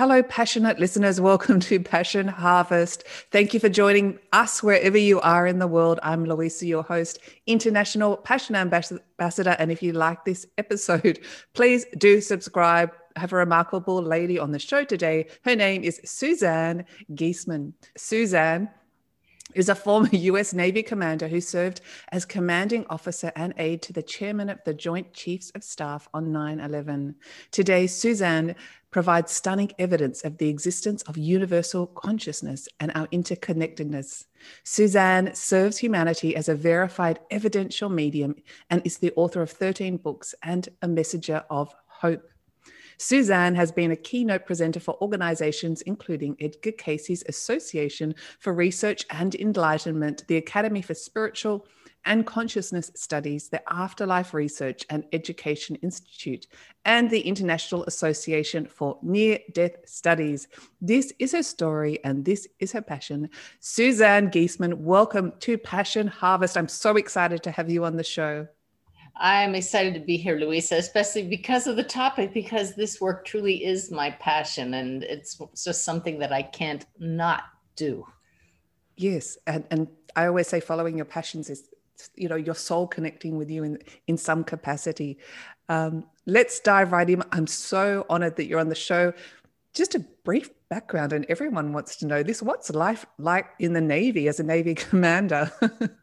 Hello, passionate listeners. Welcome to Passion Harvest. Thank you for joining us wherever you are in the world. I'm Louisa, your host, International Passion Ambassador. And if you like this episode, please do subscribe. I have a remarkable lady on the show today. Her name is Suzanne Giesemann. Suzanne is a former US Navy commander who served as commanding officer and aide to the chairman of the Joint Chiefs of Staff on 9 11. Today, Suzanne provides stunning evidence of the existence of universal consciousness and our interconnectedness. Suzanne serves humanity as a verified evidential medium and is the author of 13 books and a messenger of hope. Suzanne has been a keynote presenter for organizations including Edgar Cayce's Association for Research and Enlightenment, the Academy for Spiritual and Consciousness Studies, the Afterlife Research and Education Institute, and the International Association for Near Death Studies. This is her story and this is her passion. Suzanne Giesemann, welcome to Passion Harvest. I'm so excited to have you on the show. I'm excited to be here, Louisa, especially because of the topic, because this work truly is my passion and it's just something that I can't not do. Yes. And, and I always say following your passions is you know your soul connecting with you in in some capacity um, let's dive right in i'm so honored that you're on the show just a brief background and everyone wants to know this what's life like in the navy as a navy commander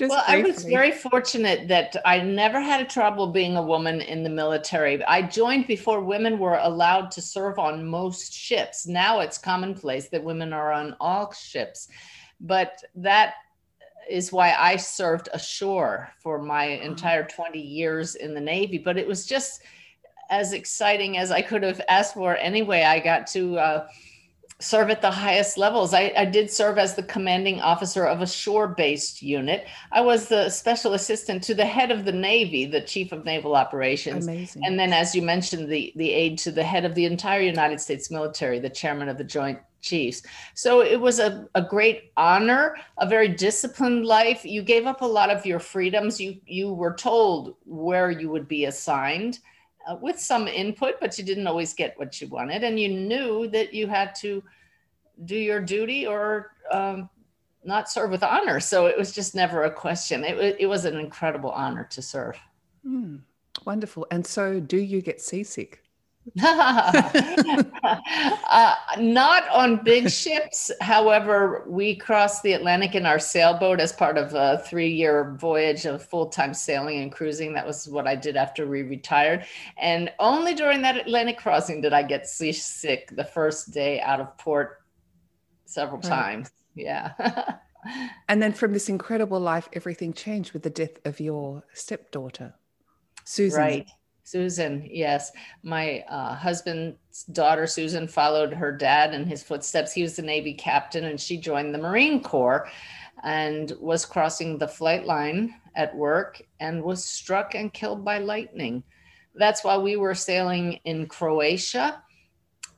well, I was very fortunate that I never had a trouble being a woman in the military. I joined before women were allowed to serve on most ships. Now it's commonplace that women are on all ships. But that is why I served ashore for my entire 20 years in the Navy. But it was just as exciting as I could have asked for anyway. I got to uh, serve at the highest levels. I, I, did serve as the commanding officer of a shore based unit. I was the special assistant to the head of the Navy, the chief of naval operations. Amazing. And then, as you mentioned, the, the aide to the head of the entire United States military, the chairman of the Joint Chiefs. So it was a, a great honor, a very disciplined life. You gave up a lot of your freedoms. You, you were told where you would be assigned. Uh, with some input, but you didn't always get what you wanted. And you knew that you had to do your duty or um, not serve with honor. So it was just never a question. It, it was an incredible honor to serve. Mm, wonderful. And so, do you get seasick? uh, not on big ships. However, we crossed the Atlantic in our sailboat as part of a three year voyage of full time sailing and cruising. That was what I did after we retired. And only during that Atlantic crossing did I get seasick the first day out of port several right. times. Yeah. and then from this incredible life, everything changed with the death of your stepdaughter, Susan. Right. Susan, yes. My uh, husband's daughter, Susan, followed her dad in his footsteps. He was the Navy captain and she joined the Marine Corps and was crossing the flight line at work and was struck and killed by lightning. That's why we were sailing in Croatia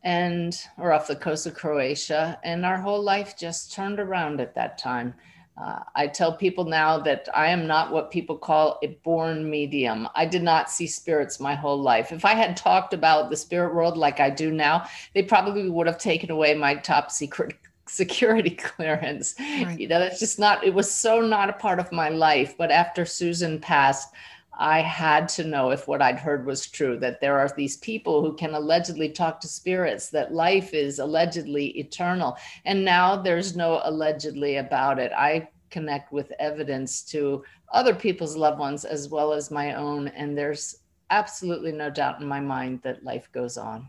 and or off the coast of Croatia and our whole life just turned around at that time. Uh, I tell people now that I am not what people call a born medium. I did not see spirits my whole life. If I had talked about the spirit world like I do now, they probably would have taken away my top secret security clearance. Right. You know, that's just not, it was so not a part of my life. But after Susan passed, I had to know if what I'd heard was true that there are these people who can allegedly talk to spirits, that life is allegedly eternal. And now there's no allegedly about it. I connect with evidence to other people's loved ones as well as my own. And there's absolutely no doubt in my mind that life goes on.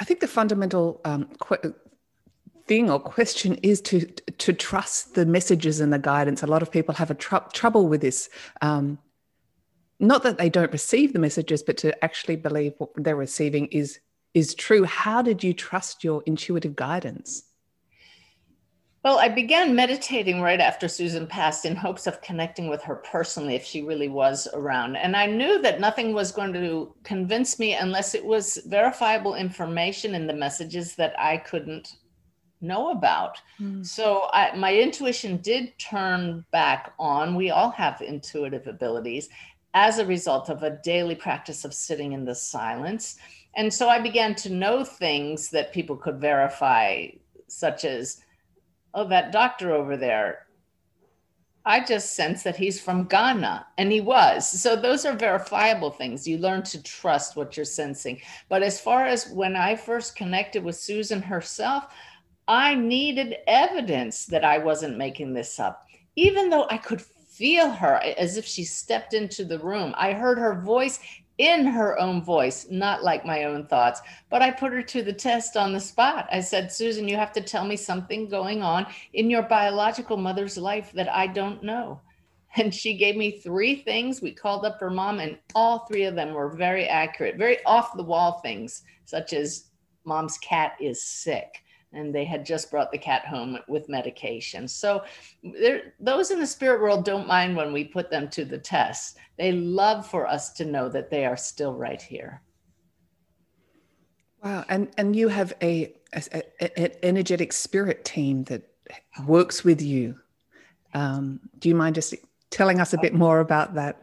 I think the fundamental um, thing or question is to to trust the messages and the guidance. A lot of people have a tr- trouble with this. Um, not that they don't receive the messages, but to actually believe what they're receiving is is true. How did you trust your intuitive guidance? Well, I began meditating right after Susan passed in hopes of connecting with her personally if she really was around. And I knew that nothing was going to convince me unless it was verifiable information in the messages that I couldn't know about. Mm. So I, my intuition did turn back on. We all have intuitive abilities as a result of a daily practice of sitting in the silence. And so I began to know things that people could verify, such as oh, that doctor over there, I just sense that he's from Ghana, and he was. So those are verifiable things. You learn to trust what you're sensing. But as far as when I first connected with Susan herself, I needed evidence that I wasn't making this up. Even though I could feel her as if she stepped into the room, I heard her voice in her own voice, not like my own thoughts. But I put her to the test on the spot. I said, Susan, you have to tell me something going on in your biological mother's life that I don't know. And she gave me three things. We called up her mom, and all three of them were very accurate, very off the wall things, such as mom's cat is sick and they had just brought the cat home with medication. So those in the spirit world don't mind when we put them to the test. They love for us to know that they are still right here. Wow, and and you have a, an energetic spirit team that works with you. Um, do you mind just telling us a bit more about that?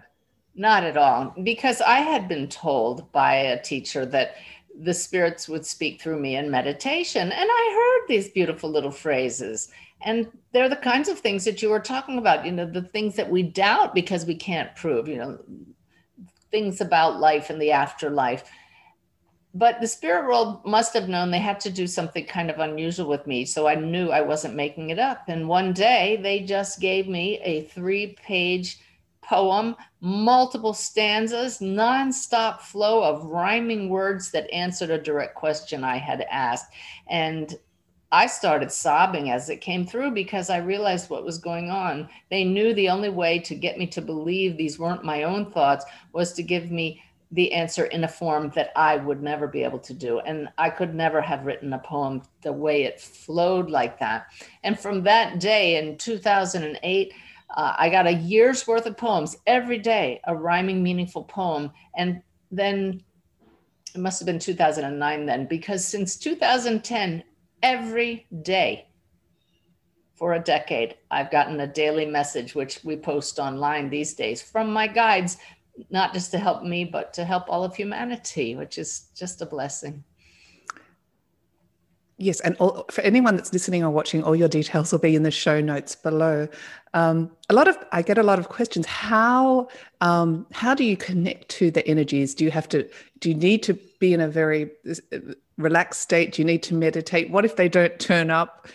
Not at all, because I had been told by a teacher that the spirits would speak through me in meditation. And I heard these beautiful little phrases. And they're the kinds of things that you were talking about, you know, the things that we doubt because we can't prove, you know, things about life and the afterlife. But the spirit world must have known they had to do something kind of unusual with me. So I knew I wasn't making it up. And one day they just gave me a three page poem, multiple stanzas, nonstop flow of rhyming words that answered a direct question I had asked. And I started sobbing as it came through because I realized what was going on. They knew the only way to get me to believe these weren't my own thoughts was to give me the answer in a form that I would never be able to do. And I could never have written a poem the way it flowed like that. And from that day in 2008, uh, I got a year's worth of poems every day, a rhyming, meaningful poem. And then it must have been 2009 then, because since 2010, every day for a decade, I've gotten a daily message, which we post online these days from my guides, not just to help me, but to help all of humanity, which is just a blessing. Yes, and all, for anyone that's listening or watching, all your details will be in the show notes below. Um, a lot of I get a lot of questions. How um, how do you connect to the energies? Do you have to? Do you need to be in a very uh, relaxed state? Do you need to meditate? What if they don't turn up?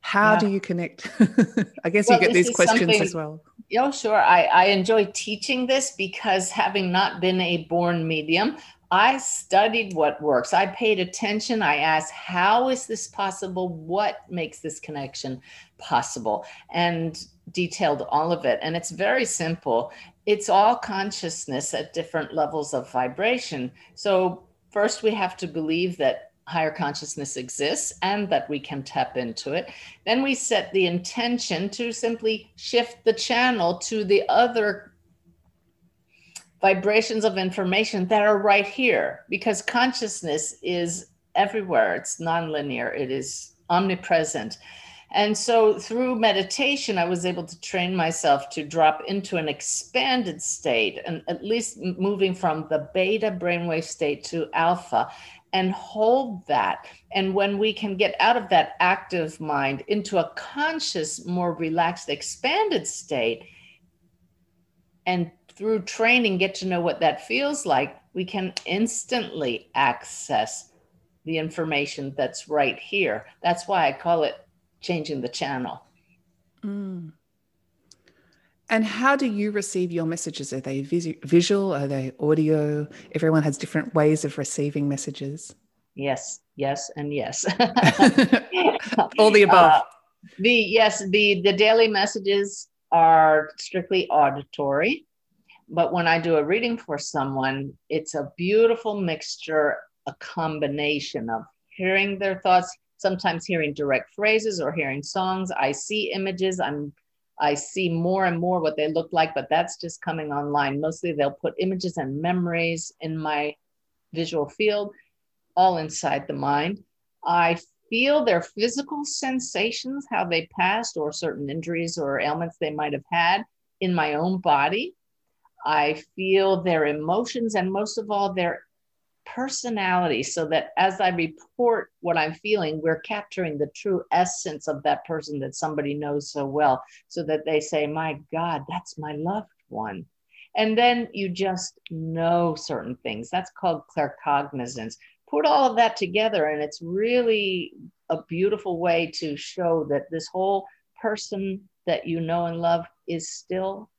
How yeah. do you connect? I guess well, you get these questions as well. Yeah, sure. I, I enjoy teaching this because having not been a born medium, I studied what works. I paid attention. I asked, how is this possible? What makes this connection possible? And detailed all of it. And it's very simple. It's all consciousness at different levels of vibration. So, first, we have to believe that higher consciousness exists and that we can tap into it. Then we set the intention to simply shift the channel to the other vibrations of information that are right here because consciousness is everywhere. It's nonlinear, it is omnipresent. And so through meditation, I was able to train myself to drop into an expanded state and at least moving from the beta brainwave state to alpha and hold that. And when we can get out of that active mind into a conscious, more relaxed, expanded state, and through training get to know what that feels like, we can instantly access the information that's right here. That's why I call it changing the channel. Mm. And how do you receive your messages? Are they vis- visual? Are they audio? Everyone has different ways of receiving messages. Yes, yes, and yes. All the above. Uh, the yes, the the daily messages are strictly auditory but when I do a reading for someone, it's a beautiful mixture a combination of hearing their thoughts, sometimes hearing direct phrases or hearing songs. I see images. I'm I see more and more what they look like, but that's just coming online. Mostly they'll put images and memories in my visual field, all inside the mind. I feel their physical sensations, how they passed, or certain injuries or ailments they might have had in my own body. I feel their emotions and most of all, their personality so that as I report what I'm feeling, we're capturing the true essence of that person that somebody knows so well, so that they say, My God, that's my loved one. And then you just know certain things. That's called claircognizance. Put all of that together, and it's really a beautiful way to show that this whole person that you know and love is still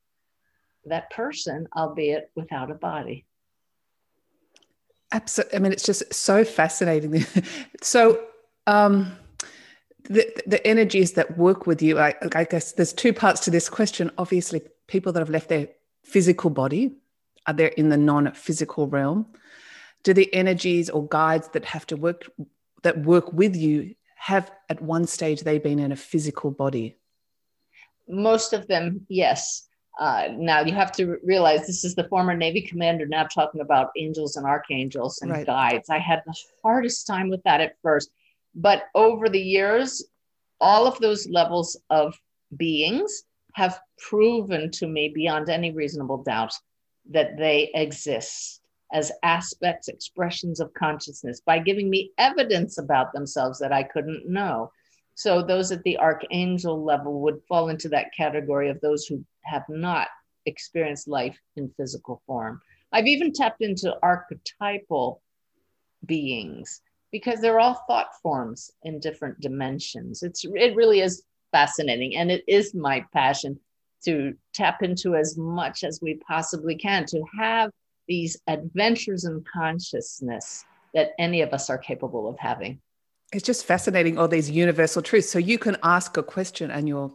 that person, albeit without a body. Absolutely. I mean, it's just so fascinating. so, um, the, the energies that work with you, I, I guess there's two parts to this question. Obviously, people that have left their physical body are there in the non-physical realm. Do the energies or guides that have to work that work with you have at one stage they been in a physical body? Most of them, yes. Uh, now you have to realize this is the former Navy commander now talking about angels and archangels and right. guides. I had the hardest time with that at first, but over the years, all of those levels of beings have proven to me beyond any reasonable doubt that they exist as aspects, expressions of consciousness by giving me evidence about themselves that I couldn't know. So those at the archangel level would fall into that category of those who have not experienced life in physical form. I've even tapped into archetypal beings because they're all thought forms in different dimensions. It's it really is fascinating and it is my passion to tap into as much as we possibly can to have these adventures in consciousness that any of us are capable of having it's just fascinating all these universal truths. So you can ask a question and you're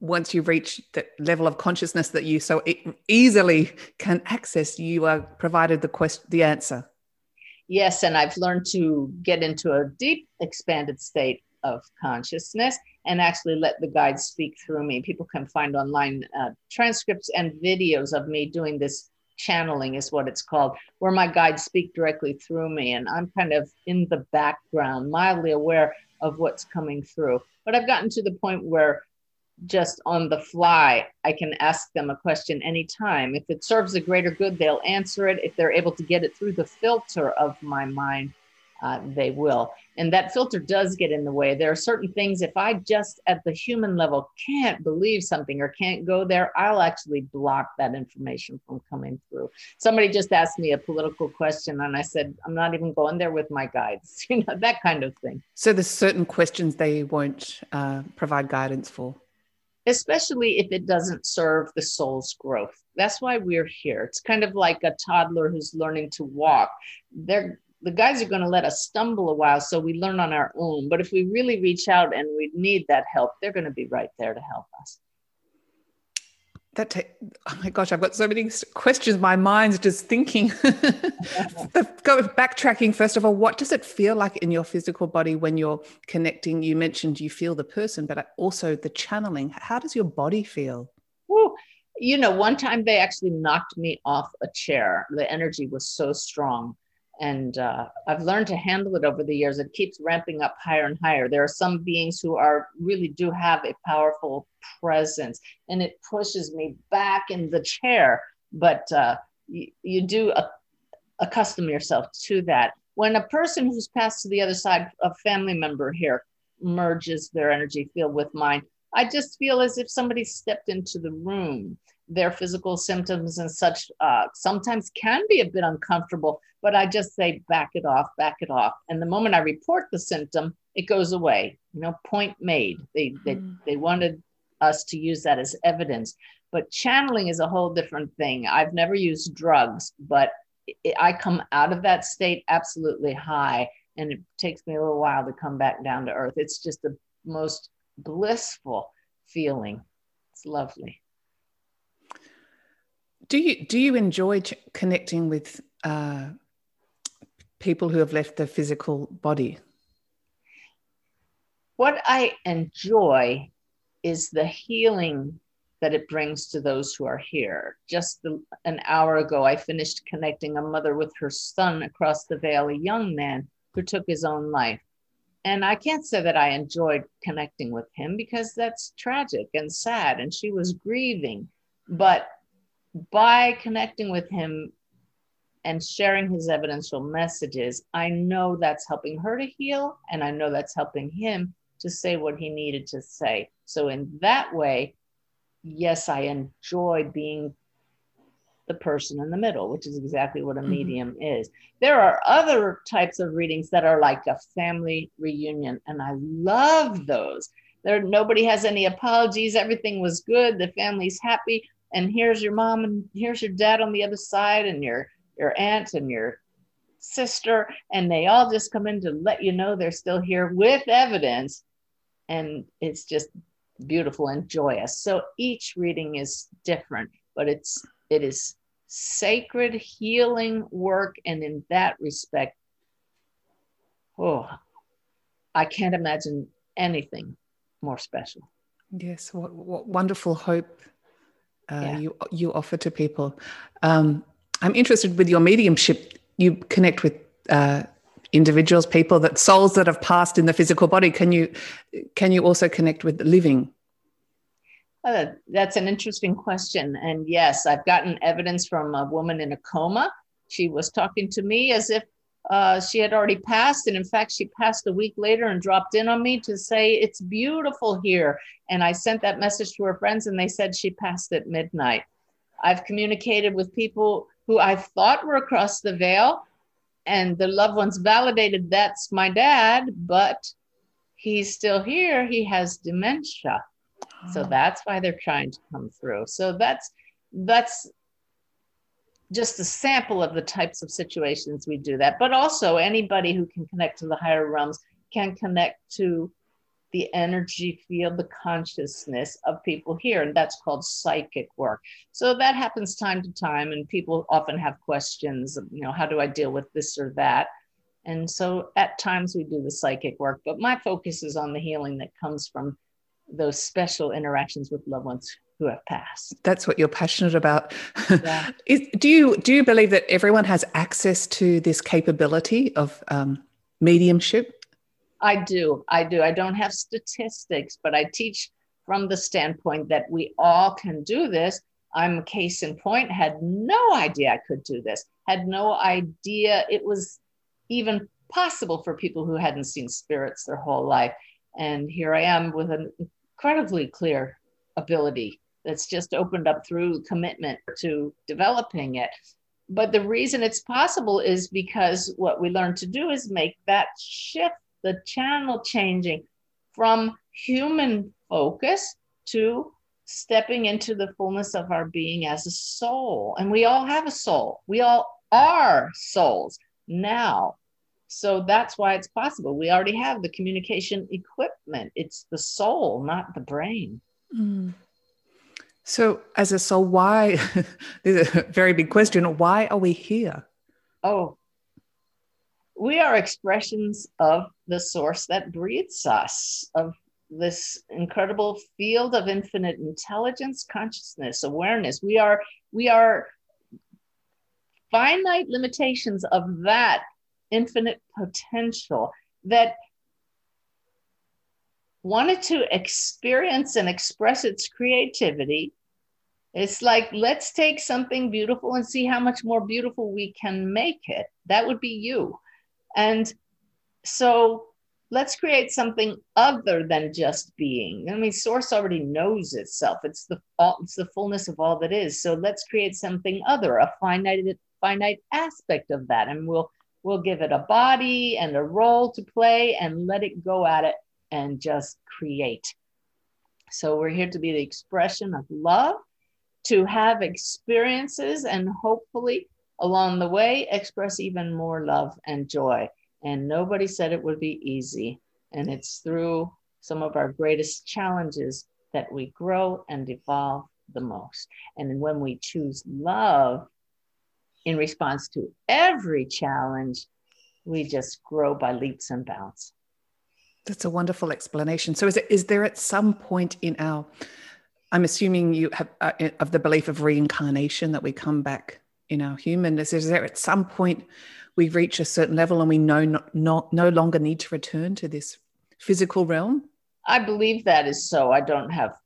once you reach the level of consciousness that you so e- easily can access you are provided the question the answer. Yes and i've learned to get into a deep expanded state of consciousness and actually let the guide speak through me. People can find online uh, transcripts and videos of me doing this channeling is what it's called, where my guides speak directly through me. And I'm kind of in the background, mildly aware of what's coming through. But I've gotten to the point where just on the fly, I can ask them a question anytime. If it serves a greater good, they'll answer it. If they're able to get it through the filter of my mind, uh, they will. And that filter does get in the way. There are certain things, if I just at the human level can't believe something or can't go there, I'll actually block that information from coming through. Somebody just asked me a political question, and I said, I'm not even going there with my guides, you know, that kind of thing. So there's certain questions they won't uh, provide guidance for. Especially if it doesn't serve the soul's growth. That's why we're here. It's kind of like a toddler who's learning to walk. They're the guys are going to let us stumble a while so we learn on our own. But if we really reach out and we need that help, they're going to be right there to help us. That ta- oh my gosh, I've got so many questions. My mind's just thinking. Go backtracking first of all. What does it feel like in your physical body when you're connecting? You mentioned you feel the person, but uh, also the channeling. How does your body feel? Woo. You know, one time they actually knocked me off a chair. The energy was so strong and uh, I've learned to handle it over the years. It keeps ramping up higher and higher. There are some beings who are really do have a powerful presence, and it pushes me back in the chair. But uh, you, you do a, accustom yourself to that. When a person who's passed to the other side, a family member here, merges their energy field with mine, I just feel as if somebody stepped into the room their physical symptoms and such uh, sometimes can be a bit uncomfortable, but I just say, back it off, back it off. And the moment I report the symptom, it goes away. You know, point made. They, they, mm. they wanted us to use that as evidence. But channeling is a whole different thing. I've never used drugs, but it, I come out of that state absolutely high. And it takes me a little while to come back down to earth. It's just the most blissful feeling. It's lovely do you do you enjoy ch- connecting with uh, people who have left the physical body? What I enjoy is the healing that it brings to those who are here. Just the, an hour ago, I finished connecting a mother with her son across the veil, a young man who took his own life. And I can't say that I enjoyed connecting with him because that's tragic and sad, and she was grieving. But by connecting with him and sharing his evidential messages, I know that's helping her to heal, and I know that's helping him to say what he needed to say. So, in that way, yes, I enjoy being the person in the middle, which is exactly what a mm-hmm. medium is. There are other types of readings that are like a family reunion, and I love those. There, nobody has any apologies. Everything was good. The family's happy, and here's your mom and here's your dad on the other side, and your your aunt and your sister, and they all just come in to let you know they're still here with evidence, and it's just beautiful and joyous. So each reading is different, but it's it is sacred healing work, and in that respect, oh, I can't imagine anything more special. Yes, what, what wonderful hope uh, yeah. you you offer to people. Um, I'm interested with your mediumship. You connect with uh, individuals, people that souls that have passed in the physical body. Can you can you also connect with the living? Uh, that's an interesting question. And yes, I've gotten evidence from a woman in a coma. She was talking to me as if uh, she had already passed. And in fact, she passed a week later and dropped in on me to say, It's beautiful here. And I sent that message to her friends, and they said she passed at midnight. I've communicated with people who I thought were across the veil, and the loved ones validated that's my dad, but he's still here. He has dementia. So oh. that's why they're trying to come through. So that's that's just a sample of the types of situations we do that. But also anybody who can connect to the higher realms can connect to the energy field, the consciousness of people here. And that's called psychic work. So that happens time to time. And people often have questions, you know, how do I deal with this or that? And so at times we do the psychic work, but my focus is on the healing that comes from those special interactions with loved ones who have passed. That's what you're passionate about. Yeah. Is, do you do you believe that everyone has access to this capability of um, mediumship? I do. I do. I don't have statistics, but I teach from the standpoint that we all can do this. I'm a case in point, had no idea I could do this, had no idea it was even possible for people who hadn't seen spirits their whole life. And here I am with an incredibly clear ability that's just opened up through commitment to developing it. But the reason it's possible is because what we learn to do is make that shift, the channel changing from human focus to stepping into the fullness of our being as a soul. And we all have a soul, we all are souls now. So that's why it's possible. We already have the communication equipment. It's the soul, not the brain. Mm. So, as a soul, why? this is a very big question. Why are we here? Oh, we are expressions of the source that breathes us, of this incredible field of infinite intelligence, consciousness, awareness. We are we are finite limitations of that infinite potential that wanted to experience and express its creativity. It's like, let's take something beautiful and see how much more beautiful we can make it. That would be you. And so let's create something other than just being. I mean, source already knows itself. It's the it's the fullness of all that is. So let's create something other, a finite finite aspect of that, and we'll We'll give it a body and a role to play and let it go at it and just create. So we're here to be the expression of love, to have experiences and hopefully along the way express even more love and joy. And nobody said it would be easy. And it's through some of our greatest challenges that we grow and evolve the most. And when we choose love in response to every challenge, we just grow by leaps and bounds. That's a wonderful explanation. So, is, it, is there at some point in our, I'm assuming you have uh, of the belief of reincarnation that we come back in our humanness, is there at some point we reach a certain level and we know not, not, no longer need to return to this physical realm? I believe that is so. I don't have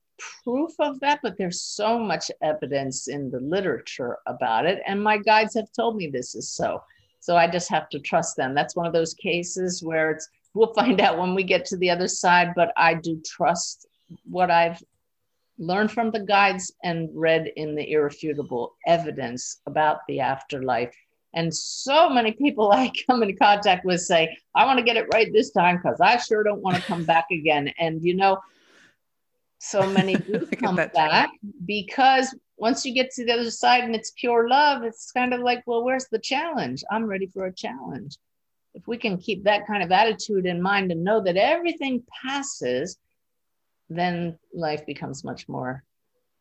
proof of that, but there's so much evidence in the literature about it. And my guides have told me this is so. So I just have to trust them. That's one of those cases where it's we'll find out when we get to the other side, but I do trust what I've learned from the guides and read in the irrefutable evidence about the afterlife. And so many people I come into contact with say, I want to get it right this time because I sure don't want to come back again. And you know, so many do come back because once you get to the other side and it's pure love, it's kind of like, well, where's the challenge? I'm ready for a challenge if we can keep that kind of attitude in mind and know that everything passes, then life becomes much more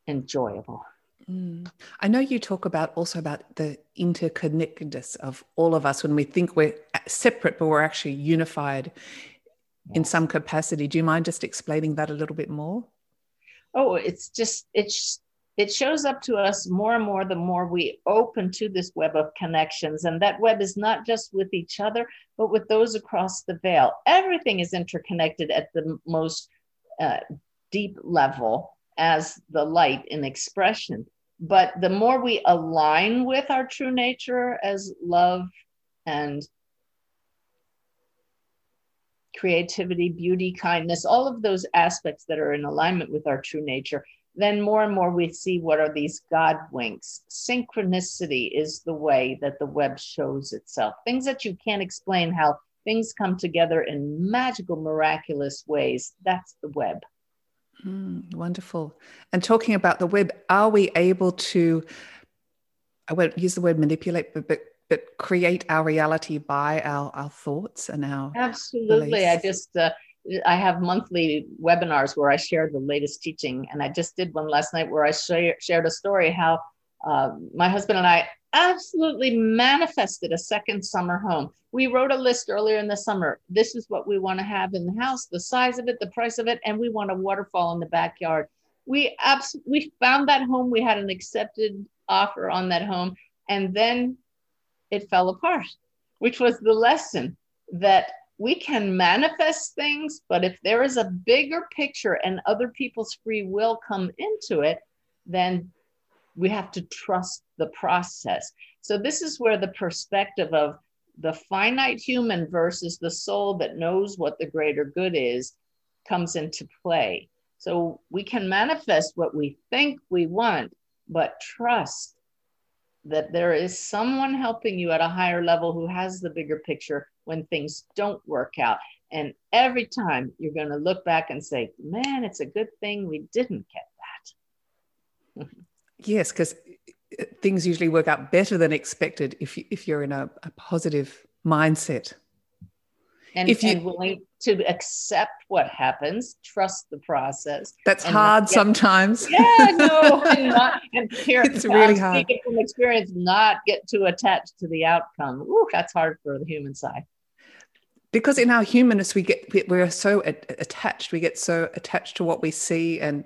enjoyable. Mm. I know you talk about also about the interconnectedness of all of us when we think we're separate, but we're actually unified yes. in some capacity. Do you mind just explaining that a little bit more? Oh, it's just, it's it shows up to us more and more the more we open to this web of connections. And that web is not just with each other, but with those across the veil. Everything is interconnected at the most uh, deep level as the light in expression. But the more we align with our true nature as love and creativity, beauty, kindness, all of those aspects that are in alignment with our true nature, then more and more we see what are these God winks. Synchronicity is the way that the web shows itself. Things that you can't explain how things come together in magical, miraculous ways. That's the web. Mm, wonderful. And talking about the web, are we able to, I won't use the word manipulate, but, but, but create our reality by our, our thoughts and our. Absolutely. Beliefs? I just, uh, I have monthly webinars where I share the latest teaching. And I just did one last night where I share, shared a story how uh, my husband and I absolutely manifested a second summer home. We wrote a list earlier in the summer. This is what we want to have in the house, the size of it, the price of it, and we want a waterfall in the backyard. We abs- we found that home. We had an accepted offer on that home, and then it fell apart, which was the lesson that we can manifest things, but if there is a bigger picture and other people's free will come into it, then we have to trust the process. So, this is where the perspective of the finite human versus the soul that knows what the greater good is comes into play. So, we can manifest what we think we want, but trust that there is someone helping you at a higher level who has the bigger picture when things don't work out. And every time you're going to look back and say, man, it's a good thing we didn't get that. yes, because uh, things usually work out better than expected if, you, if you're in a, a positive mindset. And, if you, and willing to accept what happens, trust the process. That's hard sometimes. Yeah, no, and, not, and here, it's really hard. From experience, not get too attached to the outcome. Ooh, that's hard for the human side because in our humanness we get we're so attached we get so attached to what we see and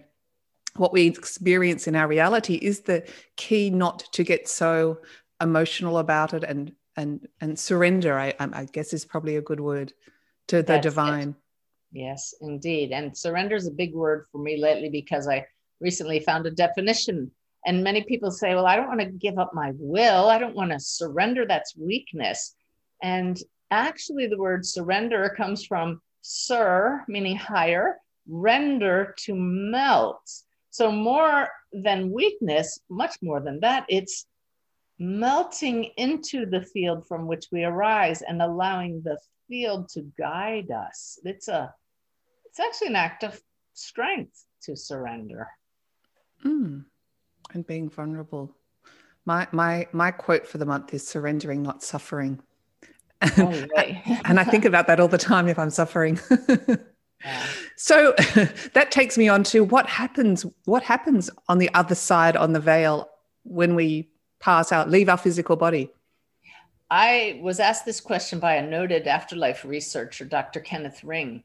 what we experience in our reality is the key not to get so emotional about it and and and surrender i i guess is probably a good word to the That's divine. It. yes indeed. And surrender is a big word for me lately because i recently found a definition. And many people say well i don't want to give up my will. I don't want to surrender. That's weakness. And Actually, the word surrender comes from sur, meaning higher, render to melt. So, more than weakness, much more than that, it's melting into the field from which we arise and allowing the field to guide us. It's a it's actually an act of strength to surrender. Mm. And being vulnerable. My my my quote for the month is surrendering, not suffering. Oh, and I think about that all the time if I'm suffering. yeah. So that takes me on to what happens. What happens on the other side, on the veil, when we pass out, leave our physical body? I was asked this question by a noted afterlife researcher, Dr. Kenneth Ring.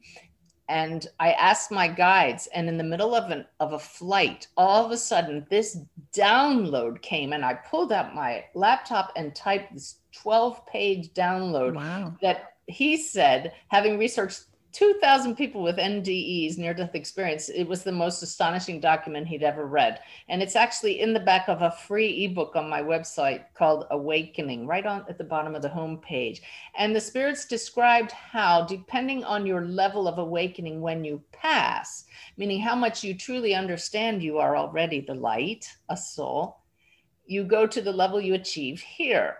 And I asked my guides, and in the middle of an of a flight, all of a sudden this download came, and I pulled out my laptop and typed this 12 page download wow. that he said, having researched 2,000 people with NDEs, near death experience. It was the most astonishing document he'd ever read. And it's actually in the back of a free ebook on my website called Awakening, right on at the bottom of the home page. And the spirits described how, depending on your level of awakening when you pass, meaning how much you truly understand you are already the light, a soul, you go to the level you achieve here.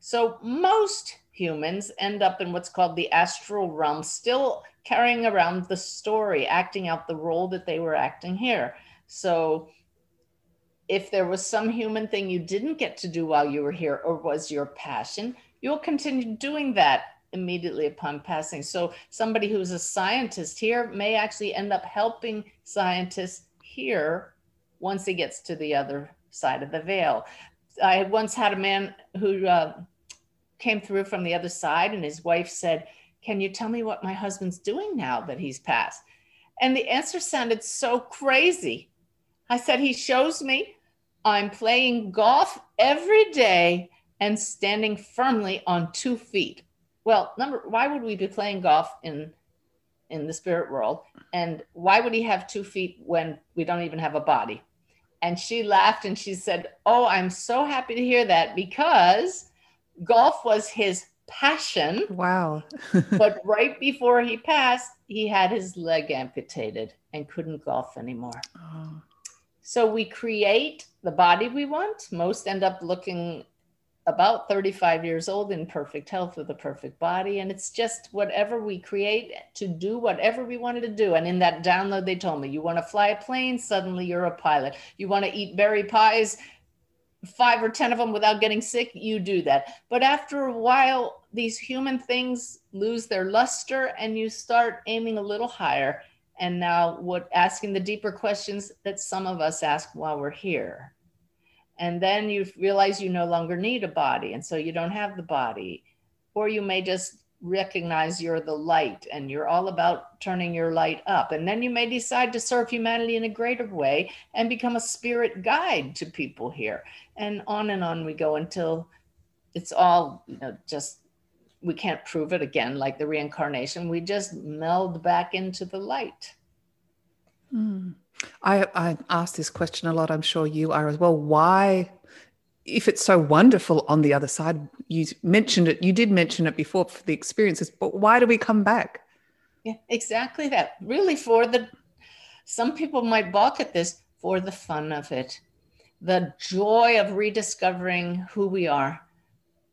So most humans end up in what's called the astral realm, still carrying around the story, acting out the role that they were acting here. So if there was some human thing you didn't get to do while you were here or was your passion, you'll continue doing that immediately upon passing. So somebody who's a scientist here may actually end up helping scientists here once he gets to the other side of the veil. I once had a man who uh, came through from the other side, and his wife said, Can you tell me what my husband's doing now that he's passed? And the answer sounded so crazy. I said, He shows me I'm playing golf every day and standing firmly on two feet. Well, number why would we be playing golf in in the spirit world? And why would he have two feet when we don't even have a body? And she laughed and she said, Oh, I'm so happy to hear that because golf was his passion. Wow. but right before he passed, he had his leg amputated and couldn't golf anymore. Oh. So we create the body we want. Most end up looking about 35 years old in perfect health with a perfect body. And it's just whatever we create to do whatever we wanted to do. And in that download, they told me, you want to fly a plane, suddenly you're a pilot. You want to eat berry pies, five or 10 of them without getting sick, you do that. But after a while, these human things lose their luster and you start aiming a little higher. And now, what asking the deeper questions that some of us ask while we're here. And then you realize you no longer need a body. And so you don't have the body. Or you may just recognize you're the light and you're all about turning your light up. And then you may decide to serve humanity in a greater way and become a spirit guide to people here. And on and on we go until it's all, you know, just we can't prove it again like the reincarnation. We just meld back into the light. Mm. I, I ask this question a lot. I'm sure you are as well. Why if it's so wonderful on the other side, you mentioned it, you did mention it before for the experiences, but why do we come back? Yeah, exactly that. Really, for the, some people might balk at this for the fun of it, the joy of rediscovering who we are,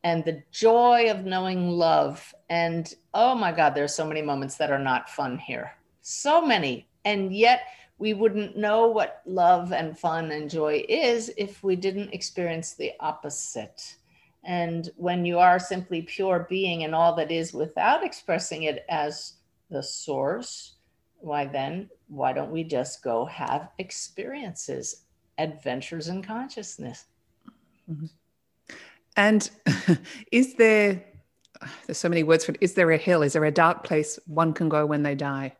and the joy of knowing love. And oh my God, there's so many moments that are not fun here. So many. And yet, we wouldn't know what love and fun and joy is if we didn't experience the opposite. And when you are simply pure being and all that is without expressing it as the source, why then, why don't we just go have experiences, adventures in consciousness? Mm-hmm. And is there, there's so many words for it, is there a hill? Is there a dark place one can go when they die?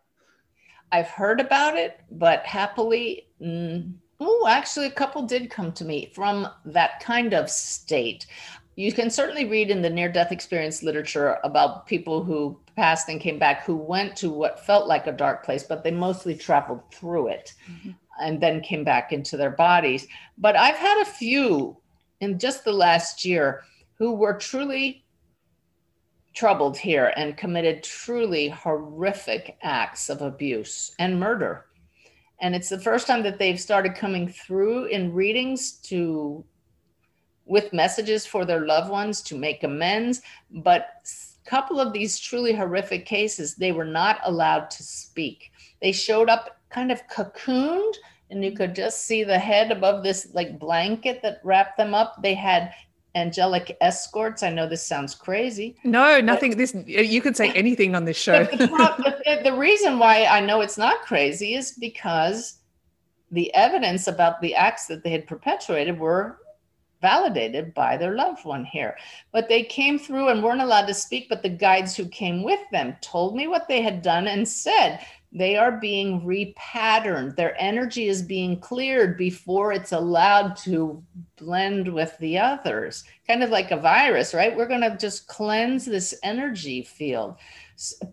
I've heard about it, but happily, mm, oh, actually, a couple did come to me from that kind of state. You can certainly read in the near death experience literature about people who passed and came back who went to what felt like a dark place, but they mostly traveled through it mm-hmm. and then came back into their bodies. But I've had a few in just the last year who were truly troubled here and committed truly horrific acts of abuse and murder. And it's the first time that they've started coming through in readings to with messages for their loved ones to make amends, but a couple of these truly horrific cases they were not allowed to speak. They showed up kind of cocooned and you could just see the head above this like blanket that wrapped them up. They had angelic escorts. I know this sounds crazy. No, nothing. This you could say anything on this show. the, the reason why I know it's not crazy is because the evidence about the acts that they had perpetuated were validated by their loved one here. But they came through and weren't allowed to speak, but the guides who came with them told me what they had done and said they are being repatterned. Their energy is being cleared before it's allowed to blend with the others. Kind of like a virus, right? We're going to just cleanse this energy field.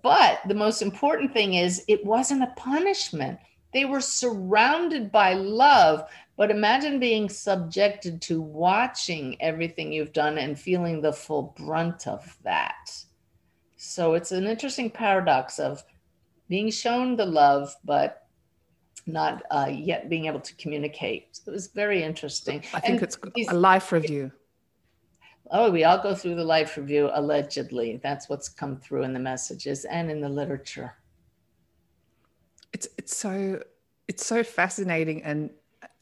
But the most important thing is it wasn't a punishment. They were surrounded by love. But imagine being subjected to watching everything you've done and feeling the full brunt of that. So it's an interesting paradox of being shown the love, but not uh, yet being able to communicate. So it was very interesting. I think and it's a life review. Oh, we all go through the life review allegedly. That's what's come through in the messages and in the literature. It's it's so it's so fascinating and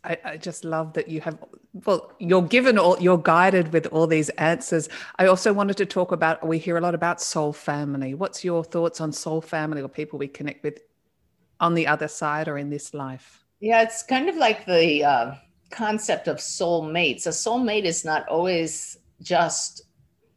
I, I, just love that you have well you're given all you're guided with all these answers. I also wanted to talk about we hear a lot about soul family. What's your thoughts on soul family or people we connect with on the other side or in this life? Yeah it's kind of like the uh, concept of soul mates a soul mate is not always just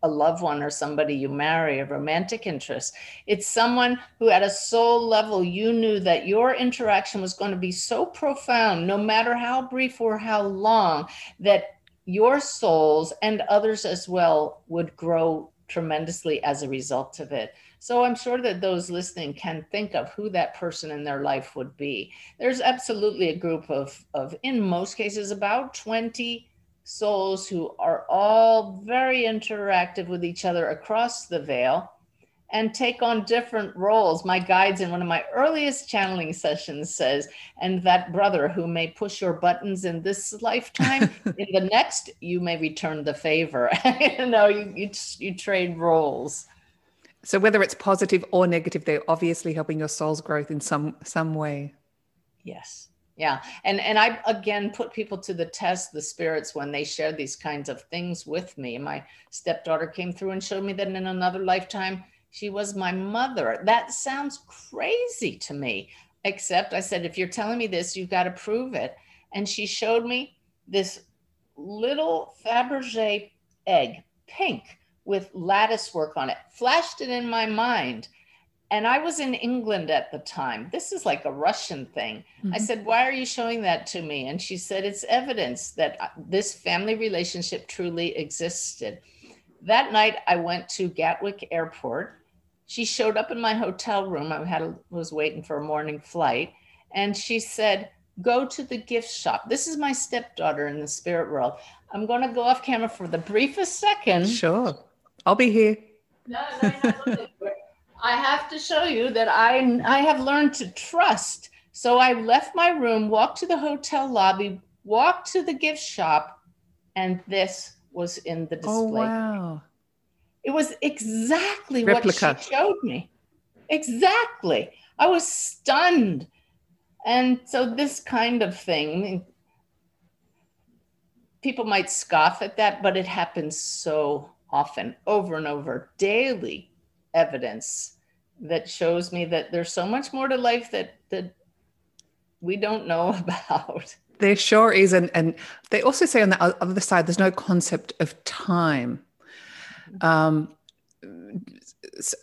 a loved one or somebody you marry, a romantic interest. It's someone who, at a soul level, you knew that your interaction was going to be so profound, no matter how brief or how long, that your souls and others as well would grow tremendously as a result of it. So I'm sure that those listening can think of who that person in their life would be. There's absolutely a group of, of in most cases, about 20 souls who are all very interactive with each other across the veil and take on different roles. My guides in one of my earliest channeling sessions says, and that brother who may push your buttons in this lifetime, in the next, you may return the favor. you know, you, you, you trade roles. So whether it's positive or negative, they're obviously helping your soul's growth in some some way. Yes yeah. And and i again put people to the test the spirits when they share these kinds of things with me. My stepdaughter came through and showed me that in another lifetime she was my mother. That sounds crazy to me except i said if you're telling me this you've got to prove it. And she showed me this little fabergé egg pink with lattice work on it flashed it in my mind and I was in England at the time. This is like a Russian thing. Mm-hmm. I said, Why are you showing that to me? And she said, It's evidence that uh, this family relationship truly existed. That night, I went to Gatwick Airport. She showed up in my hotel room. I had a, was waiting for a morning flight. And she said, Go to the gift shop. This is my stepdaughter in the spirit world. I'm going to go off camera for the briefest second. Sure. I'll be here. No, no, I have to show you that I I have learned to trust. So I left my room, walked to the hotel lobby, walked to the gift shop, and this was in the oh, display. Oh wow. It was exactly Replica. what she showed me. Exactly. I was stunned. And so this kind of thing, people might scoff at that, but it happens so often, over and over, daily evidence that shows me that there's so much more to life that that we don't know about. There sure is, and and they also say on the other side, there's no concept of time. Um,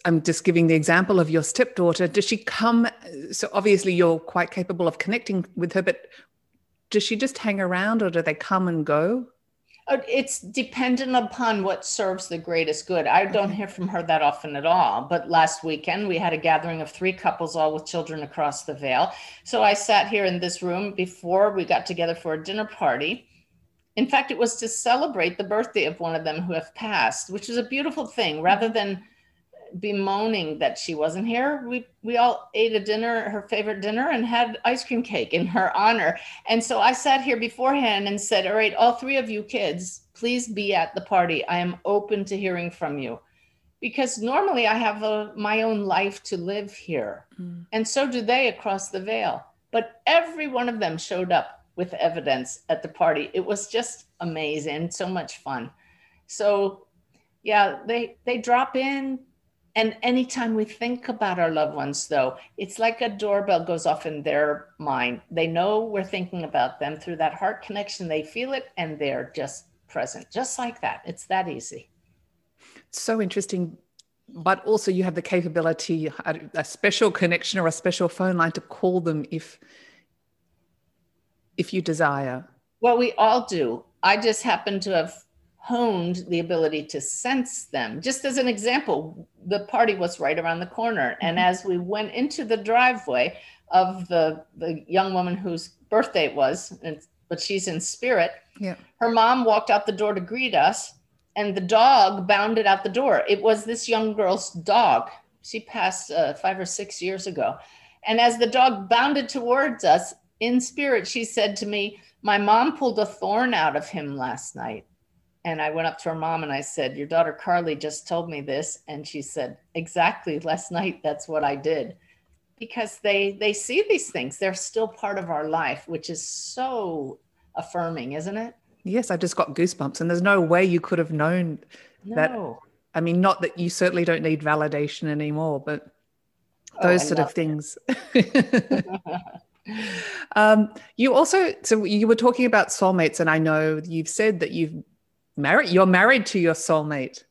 I'm just giving the example of your stepdaughter. Does she come? So obviously, you're quite capable of connecting with her, but does she just hang around, or do they come and go? Uh, it's dependent upon what serves the greatest good. I don't hear from her that often at all. But last weekend, we had a gathering of three couples, all with children across the veil. So I sat here in this room before we got together for a dinner party. In fact, it was to celebrate the birthday of one of them who have passed, which is a beautiful thing rather than bemoaning that she wasn't here. We we all ate a dinner, her favorite dinner, and had ice cream cake in her honor. And so I sat here beforehand and said, "All right, all three of you kids, please be at the party. I am open to hearing from you." Because normally I have a, my own life to live here. Mm. And so do they across the veil. But every one of them showed up with evidence at the party. It was just amazing, so much fun. So yeah, they they drop in, and anytime we think about our loved ones, though, it's like a doorbell goes off in their mind. They know we're thinking about them through that heart connection. They feel it and they're just present, just like that. It's that easy. So interesting. But also, you have the capability, a special connection or a special phone line to call them if if you desire. Well, we all do. I just happen to have honed the ability to sense them. Just as an example, the party was right around the corner. And mm-hmm. as we went into the driveway of the, the young woman whose birthday it was, and, but she's in spirit, yeah. her mom walked out the door to greet us, and the dog bounded out the door. It was this young girl's dog. She passed uh, five or six years ago. And as the dog bounded towards us in spirit, she said to me, My mom pulled a thorn out of him last night and I went up to her mom and I said, Your daughter Carly just told me this. And she said, Exactly. Last night, that's what I did. Because they they see these things. They're still part of our life, which is so affirming, isn't it? Yes, I just got goosebumps. And there's no way you could have known no. that. I mean, not that you certainly don't need validation anymore, but oh, those oh, sort of things. um, you also, so you were talking about soulmates, and I know you've said that you've married? You're married to your soulmate.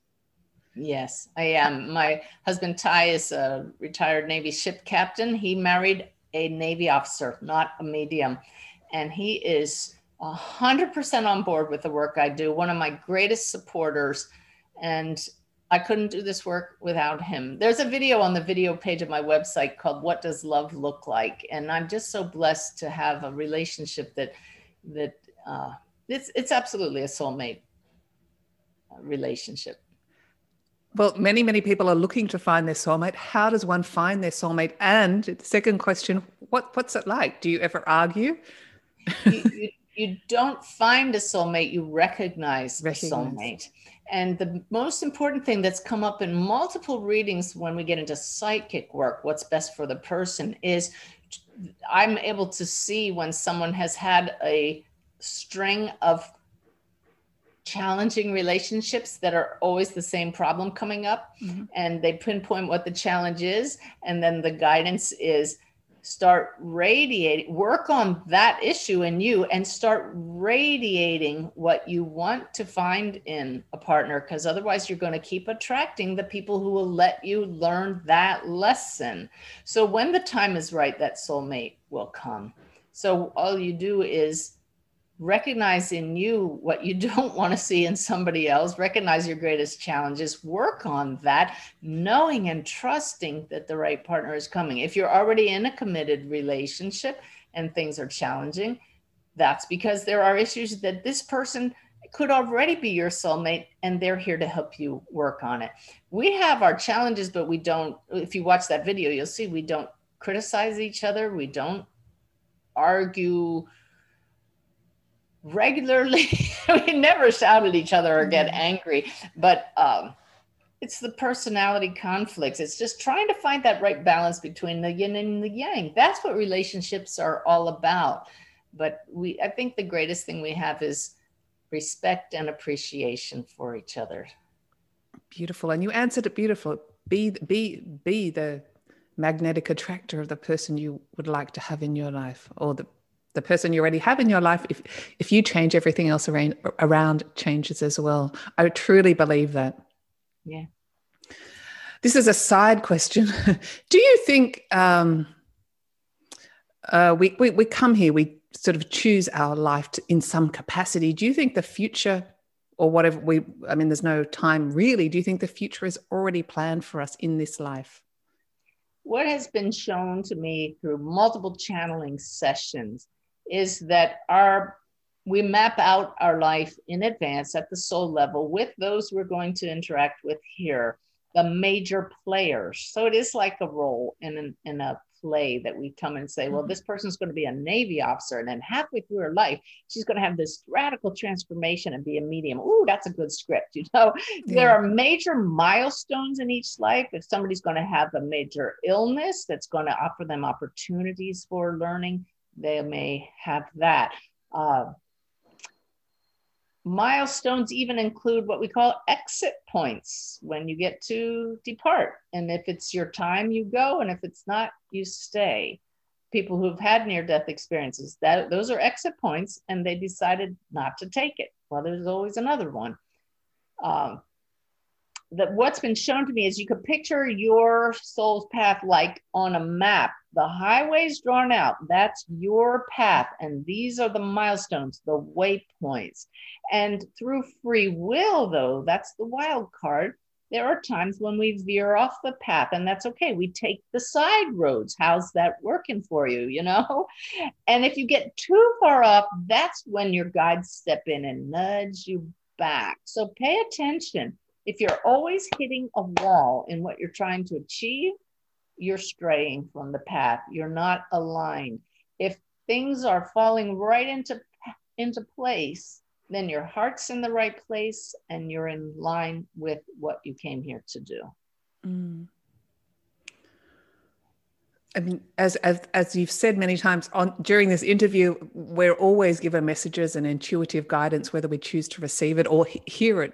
Yes i am. My husband ty is a retired navy ship captain. He married a navy officer not a medium. And he is 100% on board with the work i do one of my greatest supporters. And I couldn't do this work without him. There's a video on the video page of my website called What Does Love Look Like? And I'm just so blessed to have a relationship that that uh, it's it's absolutely a soulmate relationship? Well, many, many people are looking to find their soulmate. How does one find their soulmate? And the second question, what, what's it like? Do you ever argue? you, you, you, don't find a soulmate, you recognize, recognize. a soulmate. And the most important thing that's come up in multiple readings when we get into psychic work, what's best for the person, is I'm able to see when someone has had a string of challenging relationships that are always the same problem coming up. Mm-hmm. and they pinpoint what the challenge is and then the guidance is start radiating work on that issue in you and start radiating what you want to find in a partner because otherwise you're going to keep attracting the people who will let you learn that lesson. So when the time is right that soulmate will come. So all you do is recognize in you what you don't want to see in somebody else, recognize your greatest challenges, work on that, knowing and trusting that the right partner is coming. If you're already in a committed relationship and things are challenging, that's because there are issues that this person could already be your soulmate and they're here to help you work on it. We have our challenges, but we don't, if you watch that video, you'll see we don't criticize each other, we don't argue regularly. we never shout at each other or get mm-hmm. angry, but um, it's the personality conflicts. It's just trying to find that right balance between the yin and the yang. That's what relationships are all about. But we, I think the greatest thing we have is respect and appreciation for each other. Beautiful, and you answered it beautiful. Be be be the magnetic attractor of the person you would like to have in your life, or the the person you already have in your life if if you change everything else around around changes as well. I truly believe that. Yeah. This is a side question. Do you think um, uh, we, we we come here we sort of choose our life to, in some capacity. Do you think the future or whatever we i mean there's no time really. Do you think the future is already planned for us in this life? What has been shown to me through multiple channeling sessions is that our we map out our life in advance at the soul level with those we're going to interact with here, the major players. So it is like a role in, an, in a play that we come and say, well, mm-hmm. this person's going to be a Navy officer. And then halfway through her life, she's going to have this radical transformation and be a medium. Ooh, that's a good script. You know, yeah. there are major milestones in each life. If somebody's going to have a major illness that's going to offer them opportunities for learning, they may have that. Uh, milestones even include what we call exit points when you get to depart. And if it's your time, you go, and if it's not, you stay. People who've had near death experiences, that those are exit points, and they decided not to take it. well, there's always another one. Um, that what's been shown to me is you could picture your soul's path like on a map. The highways drawn out, that's your path. And these are the milestones, the waypoints. And through free will, though, that's the wild card. There are times when we veer off the path, and that's okay. We take the side roads. How's that working for you? You know? And if you get too far off, that's when your guides step in and nudge you back. So pay attention if you're always hitting a wall in what you're trying to achieve, you're straying from the path. You're not aligned. If things are falling right into, into place, then your heart's in the right place and you're in line with what you came here to do. Mm. I mean, as, as as you've said many times on during this interview, we're always given messages and intuitive guidance, whether we choose to receive it or he- hear it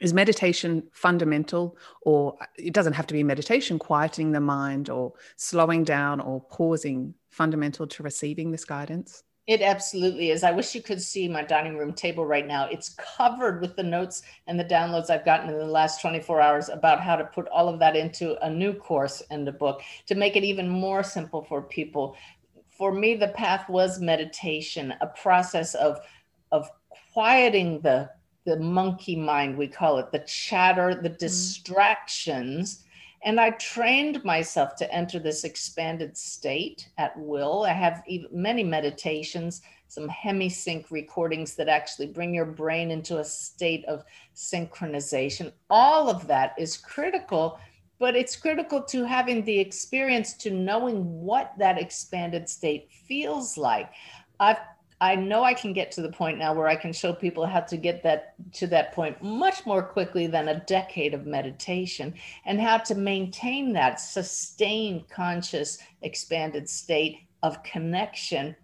is meditation fundamental or it doesn't have to be meditation quieting the mind or slowing down or pausing fundamental to receiving this guidance? It absolutely is. I wish you could see my dining room table right now. It's covered with the notes and the downloads i've gotten in the last 24 hours about how to put all of that into a new course and a book to make it even more simple for people. For me the path was meditation a process of of quieting the the monkey mind, we call it, the chatter, the mm-hmm. distractions. And I trained myself to enter this expanded state at will. I have many meditations, some hemisync recordings that actually bring your brain into a state of synchronization. All of that is critical, but it's critical to having the experience to knowing what that expanded state feels like. I've I know I can get to the point now where I can show people how to get that to that point much more quickly than a decade of meditation and how to maintain that sustained conscious expanded state of connection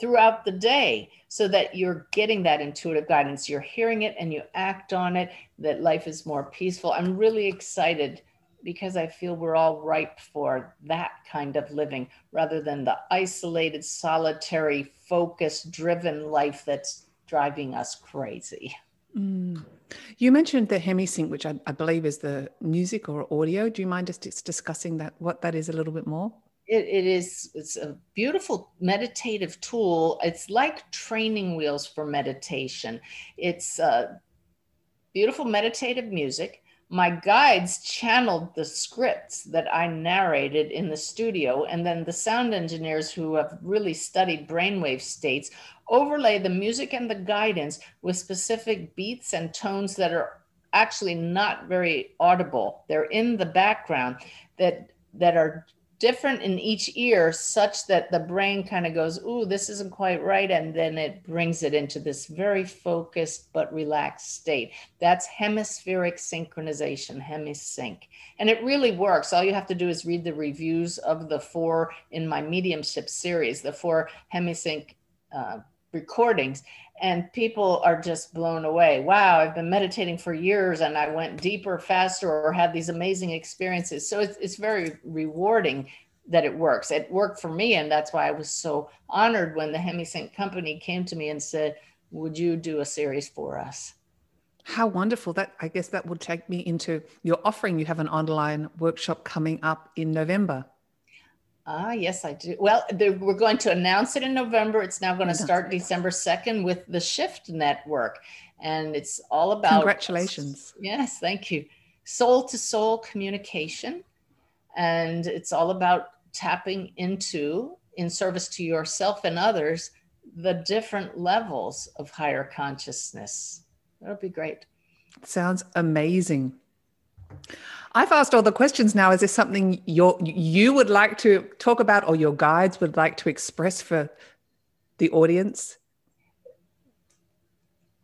throughout the day so that you're getting that intuitive guidance you're hearing it and you act on it that life is more peaceful. I'm really excited because I feel we're all ripe for that kind of living rather than the isolated, solitary, focus driven life that's driving us crazy. Mm. You mentioned the hemisync, which I, I, believe is the music or audio. Do you mind just discussing that, what that is a little bit more? It, it is it's a beautiful meditative tool. It's like training wheels for meditation. It's uh, beautiful meditative music my guides channeled the scripts that I narrated in the studio, and then the sound engineers who have really studied brainwave states overlay the music and the guidance with specific beats and tones that are actually not very audible. They're in the background that that are different in each ear such that the brain kind of goes ooh this isn't quite right and then it brings it into this very focused but relaxed state. That's hemispheric synchronization hemisync. And it really works. All you have to do is read the reviews of the four in my mediumship series the four hemisync uh, recordings and people are just blown away. Wow, I've been meditating for years and I went deeper, faster, or had these amazing experiences. So it's, it's very rewarding that it works. It worked for me, and that's why I was so honored when the Hemisync company came to me and said, "Would you do a series for us?" How wonderful! That I guess that would take me into your offering. You have an online workshop coming up in November. Ah, yes, I do. Well, we're going to announce it in November. It's now going to start December 2nd with the Shift Network. And it's all about. Congratulations. Yes, thank you. Soul to soul communication. And it's all about tapping into, in service to yourself and others, the different levels of higher consciousness. That'll be great. Sounds amazing. I've asked all the questions now. Is there something you you would like to talk about or your guides would like to express for the audience?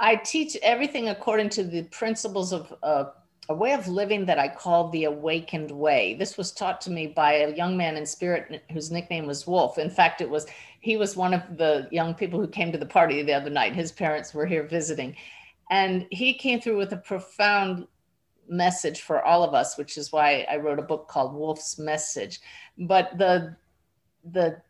I teach everything according to the principles of uh, a way of living that I call the awakened way. This was taught to me by a young man in spirit whose nickname was Wolf. In fact, it was he was one of the young people who came to the party the other night. His parents were here visiting. And he came through with a profound message for all of us, which is why I wrote a book called Wolf's Message. But the the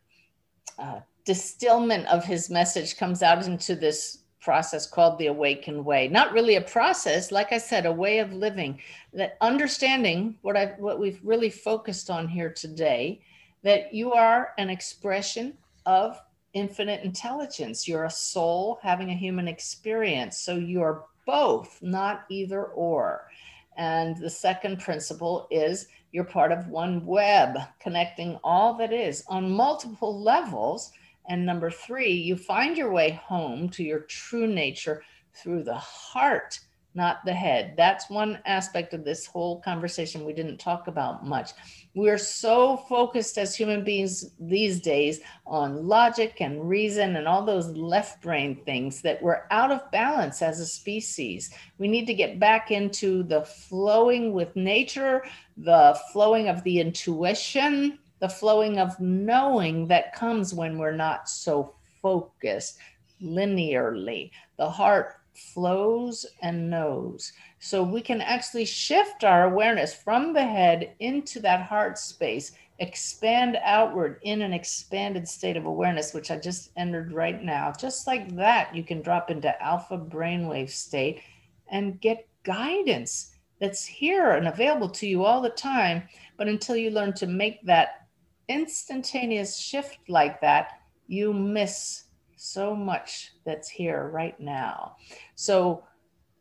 uh, distillment of his message comes out into this process called the awakened way. Not really a process like i said a way of living. That understanding what i what we've really focused on here today that you are an expression of infinite intelligence. You're a soul having a human experience. So you're both not either or and the second principle is you're part of one web connecting all that is on multiple levels. And number three, you find your way home to your true nature through the heart, not the head. That's one aspect of this whole conversation we didn't talk about much. We're so focused as human beings these days on logic and reason and all those left brain things that we're out of balance as a species. We need to get back into the flowing with nature, the flowing of the intuition the flowing of knowing that comes when we're not so focused linearly. The heart flows and knows. So we can actually shift our awareness from the head into that heart space, expand outward in an expanded state of awareness, which I just entered right now. Just like that, you can drop into alpha brainwave state and get guidance that's here and available to you all the time. But until you learn to make that instantaneous shift like that, you miss so much that's here right now. So,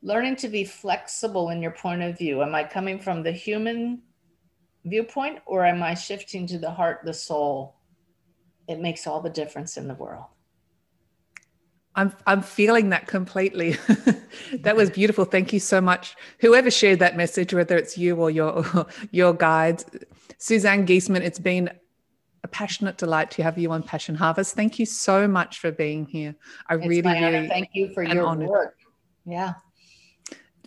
learning to be flexible in your point of view. Am I coming from the human viewpoint or am I shifting to the heart, the soul? It makes all the difference in the world. I'm I'm feeling that completely. that was beautiful. Thank you so much. Whoever shared that message, whether it's you or your your guides, Suzanne Giesemann, it's been a passionate delight to have you on Passion Harvest. Thank you so much for being here. I it's really, really thank you for your honored. work. Yeah.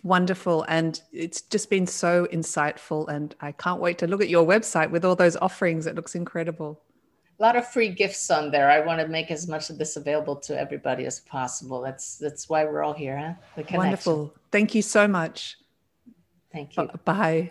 Wonderful. And it's just been so insightful. And I can't wait to look at your website with all those offerings. It looks incredible. A lot of free gifts on there. I want to make as much of this available to everybody as possible. That's that's why we're all here, huh? Wonderful. Thank you so much. Thank you. Bye.